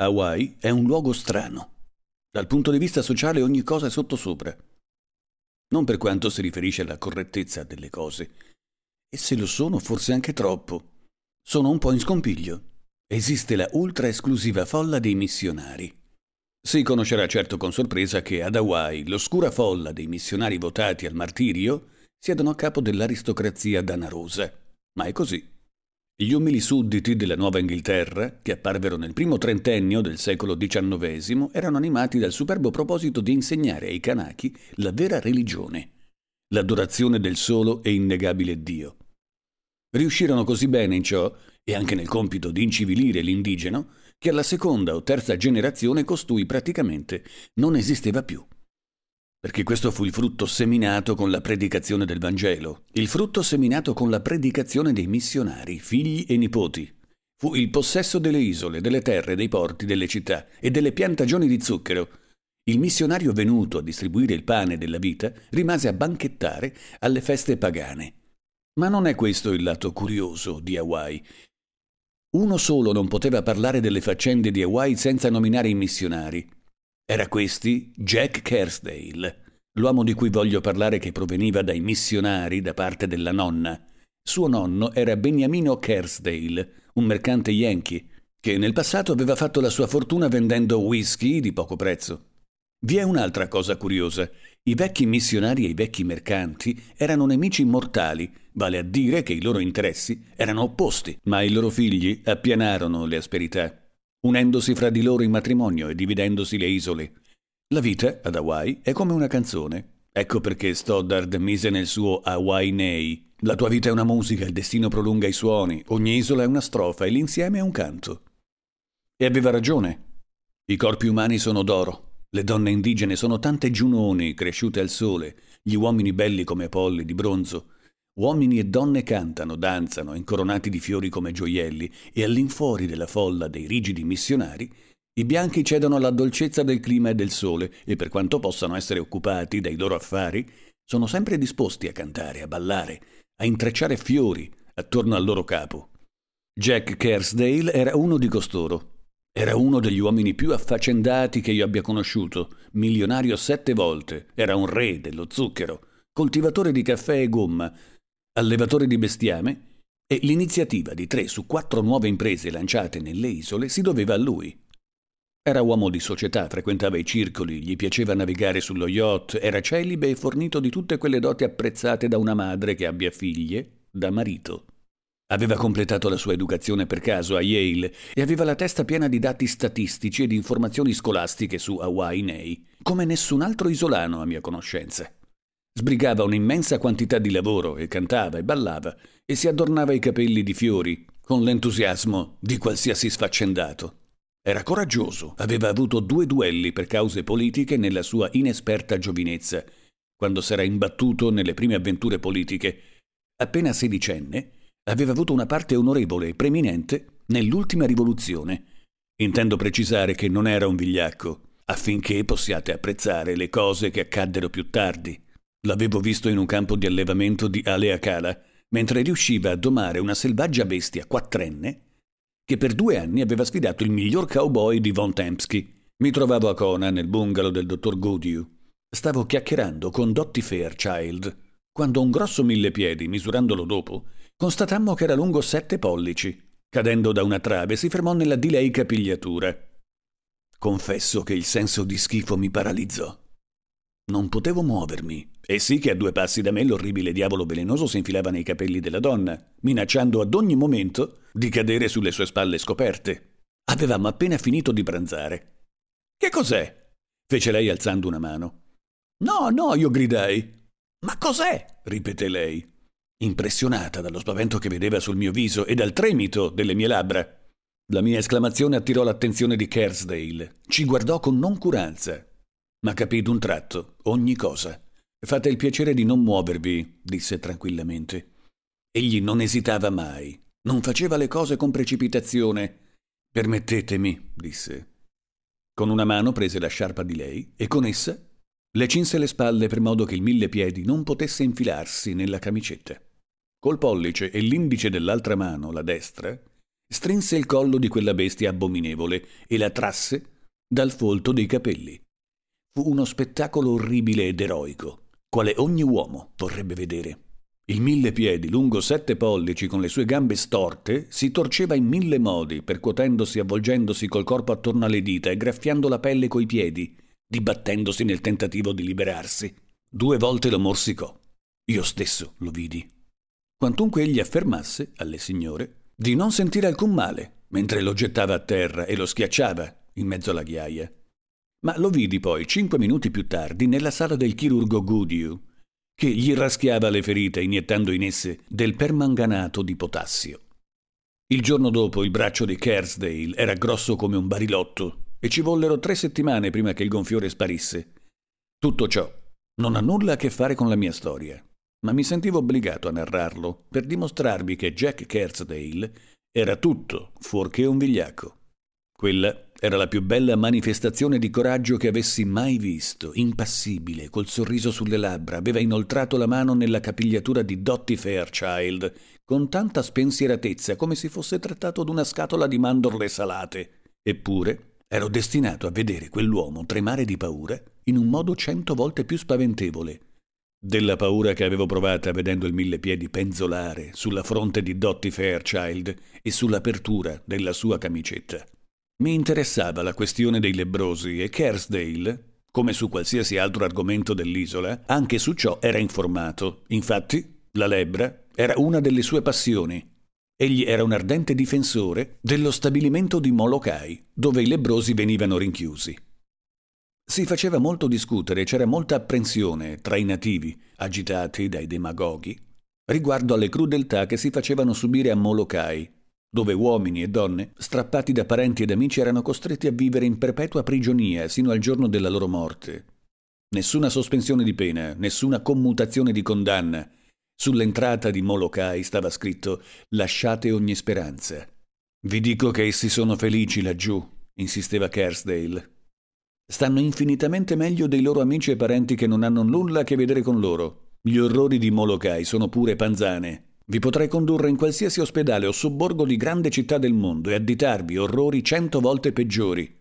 Hawaii è un luogo strano. Dal punto di vista sociale ogni cosa è sottosopra. Non per quanto si riferisce alla correttezza delle cose. E se lo sono, forse anche troppo. Sono un po' in scompiglio. Esiste la ultra esclusiva folla dei missionari. Si conoscerà certo con sorpresa che ad Hawaii l'oscura folla dei missionari votati al martirio siedono a capo dell'aristocrazia danarosa. Ma è così. Gli umili sudditi della Nuova Inghilterra, che apparvero nel primo trentennio del secolo XIX, erano animati dal superbo proposito di insegnare ai Kanaki la vera religione, l'adorazione del solo e innegabile Dio. Riuscirono così bene in ciò, e anche nel compito di incivilire l'indigeno, che alla seconda o terza generazione costui praticamente non esisteva più perché questo fu il frutto seminato con la predicazione del Vangelo, il frutto seminato con la predicazione dei missionari, figli e nipoti. Fu il possesso delle isole, delle terre, dei porti, delle città e delle piantagioni di zucchero. Il missionario venuto a distribuire il pane della vita rimase a banchettare alle feste pagane. Ma non è questo il lato curioso di Hawaii. Uno solo non poteva parlare delle faccende di Hawaii senza nominare i missionari, era questi Jack Kersdale, l'uomo di cui voglio parlare che proveniva dai missionari da parte della nonna. Suo nonno era Beniamino Kersdale, un mercante yankee, che nel passato aveva fatto la sua fortuna vendendo whisky di poco prezzo. Vi è un'altra cosa curiosa. I vecchi missionari e i vecchi mercanti erano nemici mortali, vale a dire che i loro interessi erano opposti, ma i loro figli appianarono le asperità unendosi fra di loro in matrimonio e dividendosi le isole. La vita ad Hawaii è come una canzone. Ecco perché Stoddard mise nel suo Hawaii Nei. La tua vita è una musica, il destino prolunga i suoni, ogni isola è una strofa e l'insieme è un canto. E aveva ragione. I corpi umani sono d'oro, le donne indigene sono tante giunoni cresciute al sole, gli uomini belli come polli di bronzo, Uomini e donne cantano, danzano, incoronati di fiori come gioielli, e all'infuori della folla dei rigidi missionari, i bianchi cedono alla dolcezza del clima e del sole, e per quanto possano essere occupati dai loro affari, sono sempre disposti a cantare, a ballare, a intrecciare fiori attorno al loro capo. Jack Kersdale era uno di costoro. Era uno degli uomini più affaccendati che io abbia conosciuto, milionario sette volte, era un re dello zucchero, coltivatore di caffè e gomma, allevatore di bestiame, e l'iniziativa di tre su quattro nuove imprese lanciate nelle isole si doveva a lui. Era uomo di società, frequentava i circoli, gli piaceva navigare sullo yacht, era celibe e fornito di tutte quelle doti apprezzate da una madre che abbia figlie, da marito. Aveva completato la sua educazione per caso a Yale e aveva la testa piena di dati statistici e di informazioni scolastiche su Hawaii Nei, come nessun altro isolano a mia conoscenza. Sbrigava un'immensa quantità di lavoro e cantava e ballava e si adornava i capelli di fiori con l'entusiasmo di qualsiasi sfaccendato. Era coraggioso, aveva avuto due duelli per cause politiche nella sua inesperta giovinezza, quando s'era imbattuto nelle prime avventure politiche. Appena sedicenne, aveva avuto una parte onorevole e preminente nell'ultima rivoluzione. Intendo precisare che non era un vigliacco, affinché possiate apprezzare le cose che accaddero più tardi. L'avevo visto in un campo di allevamento di Aleakala, mentre riusciva a domare una selvaggia bestia quattrenne che per due anni aveva sfidato il miglior cowboy di Von Tempsky. Mi trovavo a Kona, nel bungalow del dottor Goodieu. Stavo chiacchierando con Dottie Fairchild, quando un grosso mille piedi, misurandolo dopo, constatammo che era lungo sette pollici. Cadendo da una trave, si fermò nella di lei capigliatura. Confesso che il senso di schifo mi paralizzò. Non potevo muovermi. E sì che a due passi da me l'orribile diavolo velenoso si infilava nei capelli della donna, minacciando ad ogni momento di cadere sulle sue spalle scoperte. Avevamo appena finito di pranzare. Che cos'è? fece lei alzando una mano. No, no, io gridai. Ma cos'è? ripeté lei, impressionata dallo spavento che vedeva sul mio viso e dal tremito delle mie labbra. La mia esclamazione attirò l'attenzione di Kersdale. Ci guardò con noncuranza ma capì d'un tratto ogni cosa. Fate il piacere di non muovervi, disse tranquillamente. Egli non esitava mai, non faceva le cose con precipitazione. Permettetemi, disse. Con una mano prese la sciarpa di lei e con essa le cinse le spalle per modo che il mille piedi non potesse infilarsi nella camicetta. Col pollice e l'indice dell'altra mano, la destra, strinse il collo di quella bestia abominevole e la trasse dal folto dei capelli. Fu uno spettacolo orribile ed eroico, quale ogni uomo vorrebbe vedere. Il mille piedi, lungo sette pollici, con le sue gambe storte, si torceva in mille modi, percuotendosi, avvolgendosi col corpo attorno alle dita e graffiando la pelle coi piedi, dibattendosi nel tentativo di liberarsi. Due volte lo morsicò. Io stesso lo vidi. Quantunque egli affermasse alle signore di non sentire alcun male, mentre lo gettava a terra e lo schiacciava in mezzo alla ghiaia. Ma lo vidi poi, cinque minuti più tardi, nella sala del chirurgo Goodyew, che gli raschiava le ferite iniettando in esse del permanganato di potassio. Il giorno dopo il braccio di Kersdale era grosso come un barilotto e ci vollero tre settimane prima che il gonfiore sparisse. Tutto ciò non ha nulla a che fare con la mia storia, ma mi sentivo obbligato a narrarlo per dimostrarvi che Jack Kersdale era tutto fuorché un vigliacco. Quella era la più bella manifestazione di coraggio che avessi mai visto, impassibile, col sorriso sulle labbra, aveva inoltrato la mano nella capigliatura di Dottie Fairchild, con tanta spensieratezza come se fosse trattato d'una scatola di mandorle salate. Eppure ero destinato a vedere quell'uomo tremare di paura in un modo cento volte più spaventevole della paura che avevo provata vedendo il mille piedi penzolare sulla fronte di Dottie Fairchild e sull'apertura della sua camicetta. Mi interessava la questione dei lebrosi e Kersdale, come su qualsiasi altro argomento dell'isola, anche su ciò era informato. Infatti, la lebbra era una delle sue passioni. Egli era un ardente difensore dello stabilimento di Molokai, dove i lebrosi venivano rinchiusi. Si faceva molto discutere, c'era molta apprensione tra i nativi, agitati dai demagoghi, riguardo alle crudeltà che si facevano subire a Molokai dove uomini e donne, strappati da parenti ed amici, erano costretti a vivere in perpetua prigionia sino al giorno della loro morte. Nessuna sospensione di pena, nessuna commutazione di condanna. Sull'entrata di Molokai stava scritto Lasciate ogni speranza. Vi dico che essi sono felici laggiù, insisteva Kersdale. Stanno infinitamente meglio dei loro amici e parenti che non hanno nulla a che vedere con loro. Gli orrori di Molokai sono pure panzane. Vi potrei condurre in qualsiasi ospedale o sobborgo di grande città del mondo e additarvi orrori cento volte peggiori.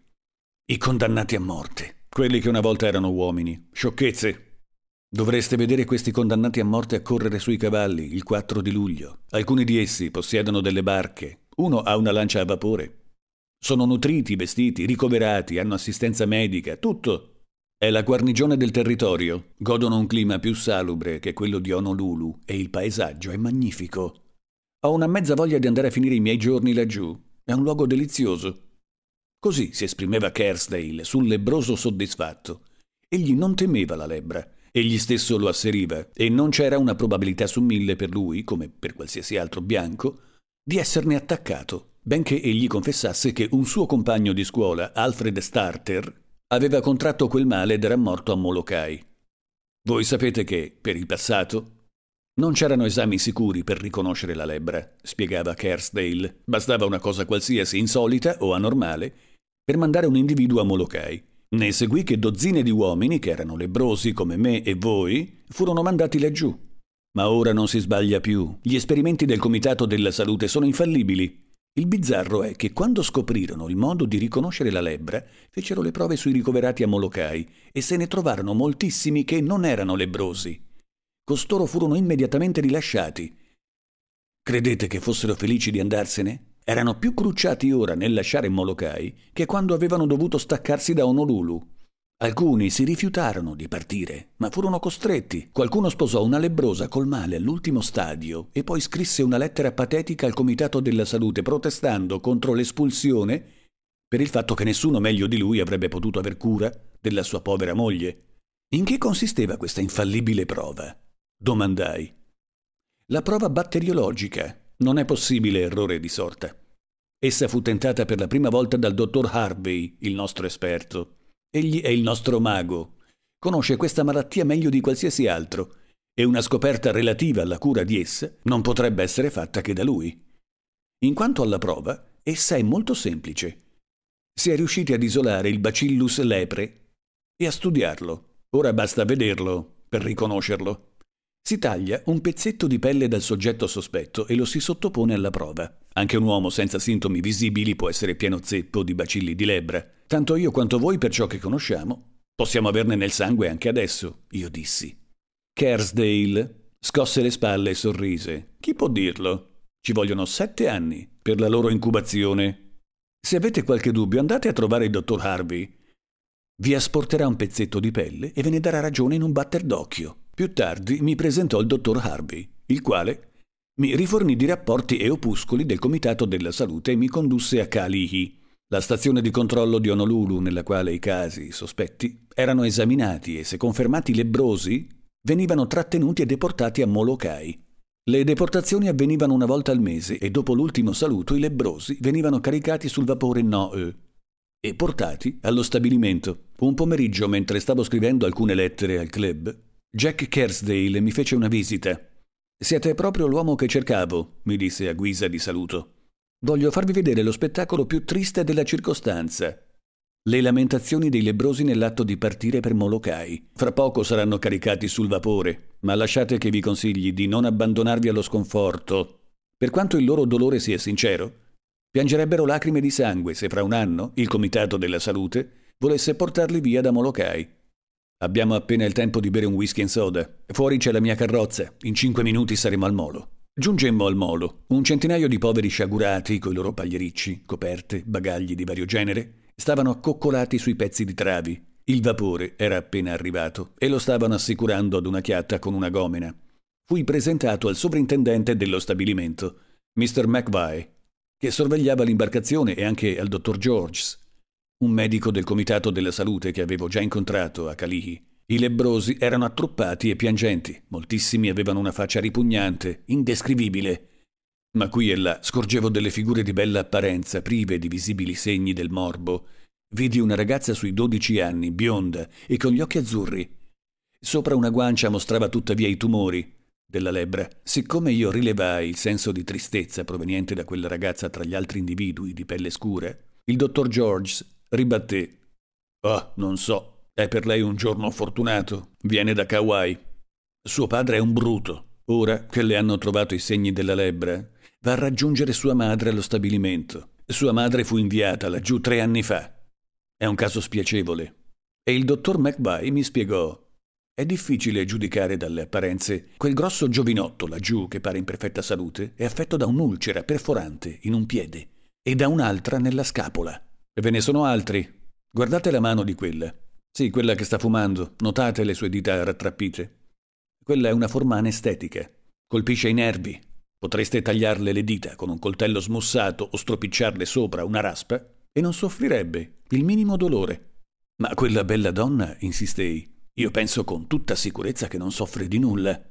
I condannati a morte, quelli che una volta erano uomini. Sciocchezze. Dovreste vedere questi condannati a morte a correre sui cavalli il 4 di luglio. Alcuni di essi possiedono delle barche. Uno ha una lancia a vapore. Sono nutriti, vestiti, ricoverati, hanno assistenza medica, tutto è la guarnigione del territorio, godono un clima più salubre che quello di Honolulu e il paesaggio è magnifico. Ho una mezza voglia di andare a finire i miei giorni laggiù. È un luogo delizioso. Così si esprimeva Kersdale sul lebroso soddisfatto. Egli non temeva la lebbra, egli stesso lo asseriva, e non c'era una probabilità su mille per lui, come per qualsiasi altro bianco, di esserne attaccato, benché egli confessasse che un suo compagno di scuola, Alfred Starter, aveva contratto quel male ed era morto a Molokai. Voi sapete che, per il passato, non c'erano esami sicuri per riconoscere la lebbra, spiegava Kersdale. Bastava una cosa qualsiasi insolita o anormale per mandare un individuo a Molokai. Ne seguì che dozzine di uomini, che erano lebrosi come me e voi, furono mandati laggiù. Ma ora non si sbaglia più. Gli esperimenti del Comitato della Salute sono infallibili. Il bizzarro è che quando scoprirono il modo di riconoscere la lebbra, fecero le prove sui ricoverati a Molokai e se ne trovarono moltissimi che non erano lebbrosi. Costoro furono immediatamente rilasciati. Credete che fossero felici di andarsene? Erano più crucciati ora nel lasciare Molokai che quando avevano dovuto staccarsi da Honolulu. Alcuni si rifiutarono di partire, ma furono costretti. Qualcuno sposò una lebrosa col male all'ultimo stadio e poi scrisse una lettera patetica al Comitato della Salute protestando contro l'espulsione per il fatto che nessuno meglio di lui avrebbe potuto aver cura della sua povera moglie. In che consisteva questa infallibile prova? domandai. La prova batteriologica. Non è possibile errore di sorta. Essa fu tentata per la prima volta dal dottor Harvey, il nostro esperto. Egli è il nostro mago. Conosce questa malattia meglio di qualsiasi altro e una scoperta relativa alla cura di essa non potrebbe essere fatta che da lui. In quanto alla prova, essa è molto semplice. Si è riusciti ad isolare il bacillus lepre e a studiarlo. Ora basta vederlo per riconoscerlo. Si taglia un pezzetto di pelle dal soggetto sospetto e lo si sottopone alla prova. Anche un uomo senza sintomi visibili può essere pieno zeppo di bacilli di lebbra. Tanto io quanto voi, per ciò che conosciamo, possiamo averne nel sangue anche adesso, io dissi. Kersdale scosse le spalle e sorrise. Chi può dirlo? Ci vogliono sette anni per la loro incubazione. Se avete qualche dubbio, andate a trovare il dottor Harvey. Vi asporterà un pezzetto di pelle e ve ne darà ragione in un batter d'occhio. Più tardi mi presentò il dottor Harvey, il quale mi rifornì di rapporti e opuscoli del Comitato della Salute e mi condusse a Kalihi, la stazione di controllo di Honolulu nella quale i casi sospetti erano esaminati e se confermati lebrosi venivano trattenuti e deportati a Molokai. Le deportazioni avvenivano una volta al mese e dopo l'ultimo saluto i lebrosi venivano caricati sul vapore Noe e portati allo stabilimento. Un pomeriggio, mentre stavo scrivendo alcune lettere al club, Jack Kersdale mi fece una visita. Siete proprio l'uomo che cercavo, mi disse a guisa di saluto. Voglio farvi vedere lo spettacolo più triste della circostanza. Le lamentazioni dei lebrosi nell'atto di partire per Molokai. Fra poco saranno caricati sul vapore, ma lasciate che vi consigli di non abbandonarvi allo sconforto. Per quanto il loro dolore sia sincero, piangerebbero lacrime di sangue se fra un anno il Comitato della Salute volesse portarli via da Molokai. Abbiamo appena il tempo di bere un whisky and soda. Fuori c'è la mia carrozza. In cinque minuti saremo al molo. Giungemmo al molo. Un centinaio di poveri sciagurati, coi loro pagliericci, coperte, bagagli di vario genere, stavano accoccolati sui pezzi di travi. Il vapore era appena arrivato e lo stavano assicurando ad una chiatta con una gomena. Fui presentato al sovrintendente dello stabilimento, Mr. McVie, che sorvegliava l'imbarcazione e anche al dottor Georges, un medico del Comitato della Salute che avevo già incontrato a Calihi. I lebrosi erano attruppati e piangenti, moltissimi avevano una faccia ripugnante, indescrivibile. Ma qui e là scorgevo delle figure di bella apparenza, prive di visibili segni del morbo. Vidi una ragazza sui dodici anni, bionda e con gli occhi azzurri. Sopra una guancia mostrava tuttavia i tumori della lebbra. Siccome io rilevai il senso di tristezza proveniente da quella ragazza tra gli altri individui di pelle scura, il dottor Georges Ribatté. Ah, non so. È per lei un giorno fortunato. Viene da Kauai. Suo padre è un bruto. Ora che le hanno trovato i segni della lebbra, va a raggiungere sua madre allo stabilimento. Sua madre fu inviata laggiù tre anni fa. È un caso spiacevole. E il dottor McBay mi spiegò. È difficile giudicare dalle apparenze. Quel grosso giovinotto laggiù, che pare in perfetta salute, è affetto da un'ulcera perforante in un piede e da un'altra nella scapola. E ve ne sono altri. Guardate la mano di quella. Sì, quella che sta fumando. Notate le sue dita rattrappite. Quella è una forma anestetica. Colpisce i nervi. Potreste tagliarle le dita con un coltello smussato o stropicciarle sopra una raspa e non soffrirebbe il minimo dolore. Ma quella bella donna, insistei, io penso con tutta sicurezza che non soffre di nulla.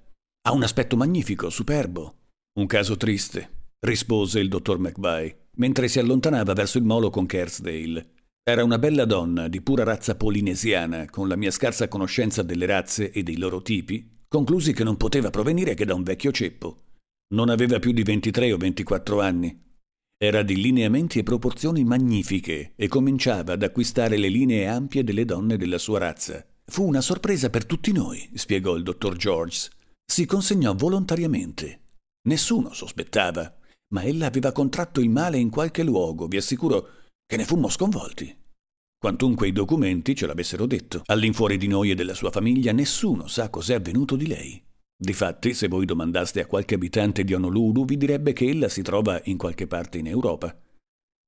Ha un aspetto magnifico, superbo. Un caso triste, rispose il dottor McVie mentre si allontanava verso il molo con Kersdale. Era una bella donna di pura razza polinesiana, con la mia scarsa conoscenza delle razze e dei loro tipi, conclusi che non poteva provenire che da un vecchio ceppo. Non aveva più di 23 o 24 anni. Era di lineamenti e proporzioni magnifiche e cominciava ad acquistare le linee ampie delle donne della sua razza. Fu una sorpresa per tutti noi, spiegò il dottor George. Si consegnò volontariamente. Nessuno sospettava ma ella aveva contratto il male in qualche luogo, vi assicuro che ne fummo sconvolti. Quantunque i documenti ce l'avessero detto, all'infuori di noi e della sua famiglia nessuno sa cos'è avvenuto di lei. Difatti, se voi domandaste a qualche abitante di Honolulu, vi direbbe che ella si trova in qualche parte in Europa.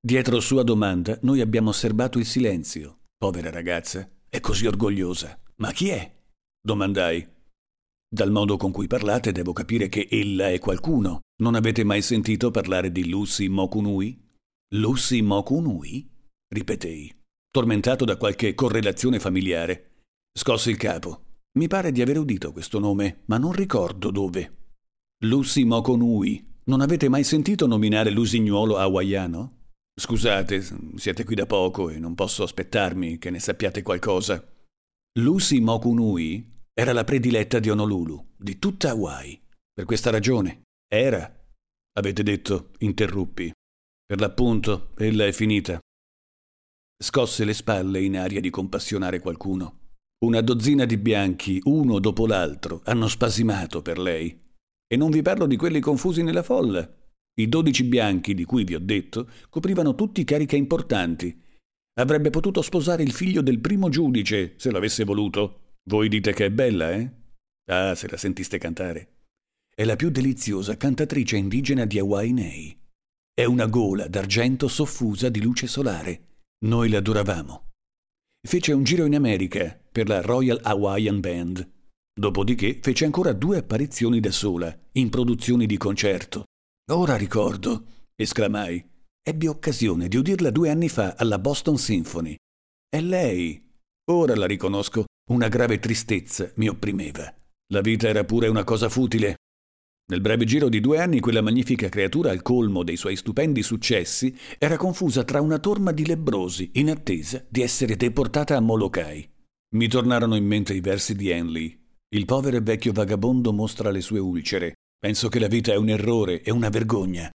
Dietro sua domanda, noi abbiamo osservato il silenzio. Povera ragazza, è così orgogliosa. Ma chi è? domandai. Dal modo con cui parlate devo capire che ella è qualcuno. Non avete mai sentito parlare di Lucy Mokunui? Lucy Mokunui? ripetei, tormentato da qualche correlazione familiare. Scossi il capo. Mi pare di aver udito questo nome, ma non ricordo dove. Lucy Mokunui. Non avete mai sentito nominare l'usignuolo hawaiano? Scusate, siete qui da poco e non posso aspettarmi che ne sappiate qualcosa. Lucy Mokunui era la prediletta di Honolulu, di tutta Hawaii. Per questa ragione. Era. Avete detto, interruppi. Per l'appunto, ella è finita. Scosse le spalle in aria di compassionare qualcuno. Una dozzina di bianchi, uno dopo l'altro, hanno spasimato per lei. E non vi parlo di quelli confusi nella folla. I dodici bianchi di cui vi ho detto coprivano tutti cariche importanti. Avrebbe potuto sposare il figlio del primo giudice, se l'avesse voluto. Voi dite che è bella, eh? Ah, se la sentiste cantare. È la più deliziosa cantatrice indigena di Hawaii Nei. È una gola d'argento soffusa di luce solare. Noi l'adoravamo. Fece un giro in America per la Royal Hawaiian Band. Dopodiché fece ancora due apparizioni da sola, in produzioni di concerto. Ora ricordo, esclamai. Ebbi occasione di udirla due anni fa alla Boston Symphony. È lei. Ora la riconosco. Una grave tristezza mi opprimeva. La vita era pure una cosa futile. Nel breve giro di due anni quella magnifica creatura al colmo dei suoi stupendi successi era confusa tra una torma di lebrosi in attesa di essere deportata a Molokai. Mi tornarono in mente i versi di Henley. Il povero e vecchio vagabondo mostra le sue ulcere. Penso che la vita è un errore e una vergogna.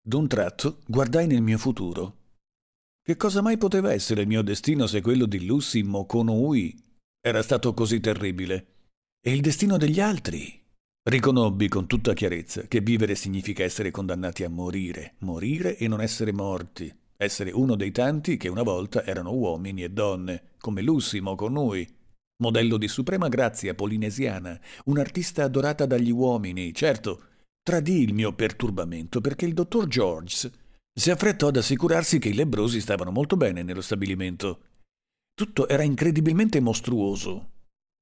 D'un tratto guardai nel mio futuro. Che cosa mai poteva essere il mio destino se quello di Lucy Mokonoi era stato così terribile? E il destino degli altri? Riconobbi con tutta chiarezza che vivere significa essere condannati a morire, morire e non essere morti, essere uno dei tanti che una volta erano uomini e donne, come Lussimo con noi, modello di suprema grazia polinesiana, un'artista adorata dagli uomini, certo, tradì il mio perturbamento perché il dottor George si affrettò ad assicurarsi che i lebrosi stavano molto bene nello stabilimento. Tutto era incredibilmente mostruoso.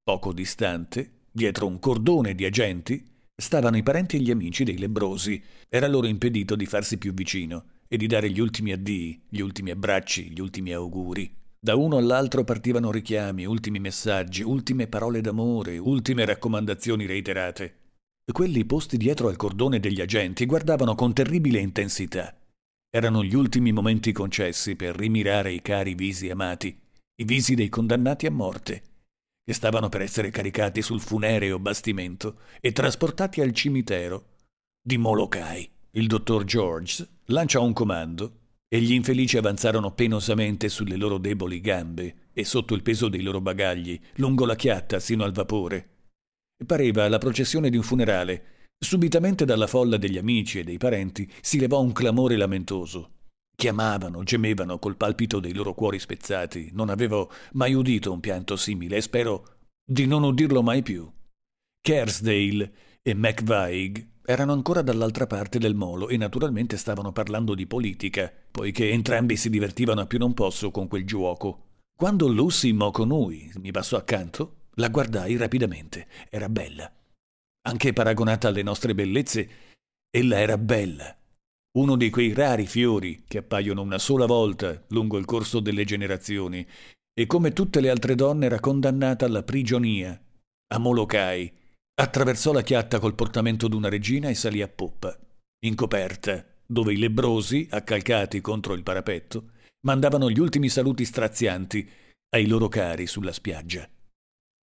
Poco distante, Dietro un cordone di agenti stavano i parenti e gli amici dei lebrosi. Era loro impedito di farsi più vicino e di dare gli ultimi addii, gli ultimi abbracci, gli ultimi auguri. Da uno all'altro partivano richiami, ultimi messaggi, ultime parole d'amore, ultime raccomandazioni reiterate. Quelli posti dietro al cordone degli agenti guardavano con terribile intensità. Erano gli ultimi momenti concessi per rimirare i cari visi amati, i visi dei condannati a morte che stavano per essere caricati sul funereo bastimento e trasportati al cimitero di Molokai. Il dottor George lanciò un comando e gli infelici avanzarono penosamente sulle loro deboli gambe e sotto il peso dei loro bagagli, lungo la chiatta sino al vapore. Pareva la processione di un funerale. Subitamente dalla folla degli amici e dei parenti si levò un clamore lamentoso. Chiamavano, gemevano col palpito dei loro cuori spezzati. Non avevo mai udito un pianto simile e spero di non udirlo mai più. Kersdale e McVeigh erano ancora dall'altra parte del molo e naturalmente stavano parlando di politica, poiché entrambi si divertivano a più non posso con quel giuoco. Quando Lucy Mokonui mi passò accanto, la guardai rapidamente. Era bella. Anche paragonata alle nostre bellezze, ella era bella uno di quei rari fiori che appaiono una sola volta lungo il corso delle generazioni, e come tutte le altre donne era condannata alla prigionia, a Molokai. Attraversò la chiatta col portamento d'una regina e salì a poppa, in coperta, dove i lebrosi, accalcati contro il parapetto, mandavano gli ultimi saluti strazianti ai loro cari sulla spiaggia.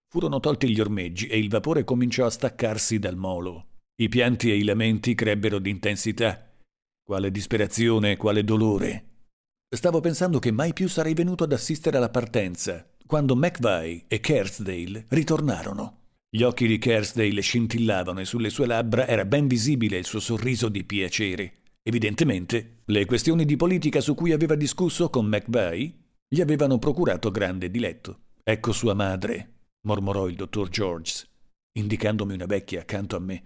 Furono tolti gli ormeggi e il vapore cominciò a staccarsi dal molo. I pianti e i lamenti crebbero d'intensità quale disperazione, quale dolore. Stavo pensando che mai più sarei venuto ad assistere alla partenza, quando McVie e Kersdale ritornarono. Gli occhi di Kersdale scintillavano e sulle sue labbra era ben visibile il suo sorriso di piacere. Evidentemente, le questioni di politica su cui aveva discusso con McVie gli avevano procurato grande diletto. Ecco sua madre, mormorò il dottor George, indicandomi una vecchia accanto a me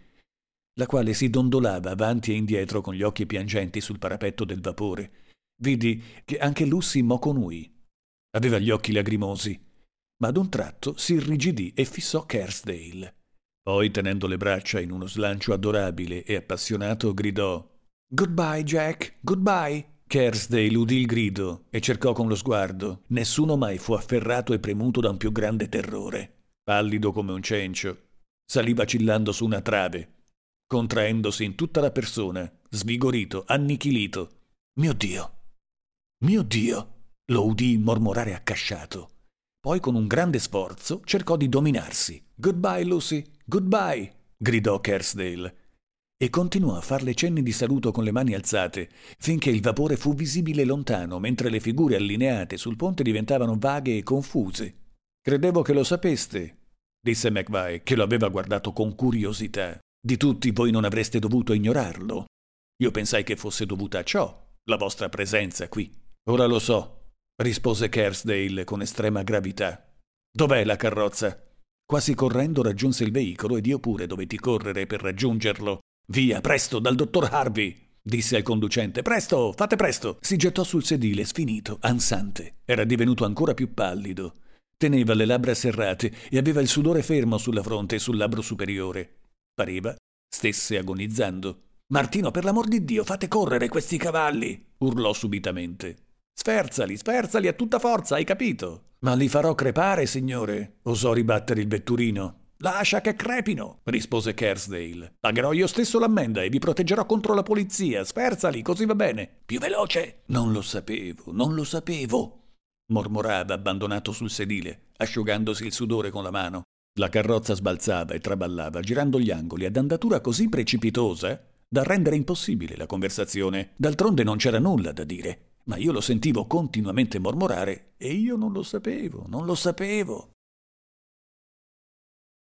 la quale si dondolava avanti e indietro con gli occhi piangenti sul parapetto del vapore. Vidi che anche Lucy Moconui aveva gli occhi lagrimosi, ma ad un tratto si irrigidì e fissò Kersdale. Poi, tenendo le braccia in uno slancio adorabile e appassionato, gridò Goodbye, Jack, goodbye. Kersdale udì il grido e cercò con lo sguardo. Nessuno mai fu afferrato e premuto da un più grande terrore. Pallido come un cencio, salì vacillando su una trave contraendosi in tutta la persona, svigorito, annichilito. Mio Dio! Mio Dio! lo udì mormorare accasciato. Poi con un grande sforzo cercò di dominarsi. Goodbye, Lucy, goodbye! gridò Kersdale. E continuò a farle cenni di saluto con le mani alzate, finché il vapore fu visibile lontano, mentre le figure allineate sul ponte diventavano vaghe e confuse. Credevo che lo sapeste, disse McVie, che lo aveva guardato con curiosità. Di tutti voi non avreste dovuto ignorarlo. Io pensai che fosse dovuta a ciò, la vostra presenza qui. Ora lo so, rispose Kersdale con estrema gravità. Dov'è la carrozza? Quasi correndo raggiunse il veicolo ed io pure dovetti correre per raggiungerlo. Via, presto, dal dottor Harvey! disse al conducente. Presto, fate presto! Si gettò sul sedile, sfinito, ansante. Era divenuto ancora più pallido. Teneva le labbra serrate e aveva il sudore fermo sulla fronte e sul labbro superiore. Pareva stesse agonizzando. Martino, per l'amor di Dio, fate correre questi cavalli! urlò subitamente. Sferzali, sferzali a tutta forza, hai capito? Ma li farò crepare, signore, osò ribattere il vetturino. Lascia che crepino, rispose Kersdale. Pagherò io stesso l'ammenda e vi proteggerò contro la polizia. Sferzali, così va bene. Più veloce. Non lo sapevo, non lo sapevo, mormorava abbandonato sul sedile, asciugandosi il sudore con la mano. La carrozza sbalzava e traballava, girando gli angoli ad andatura così precipitosa da rendere impossibile la conversazione. D'altronde non c'era nulla da dire, ma io lo sentivo continuamente mormorare e io non lo sapevo, non lo sapevo.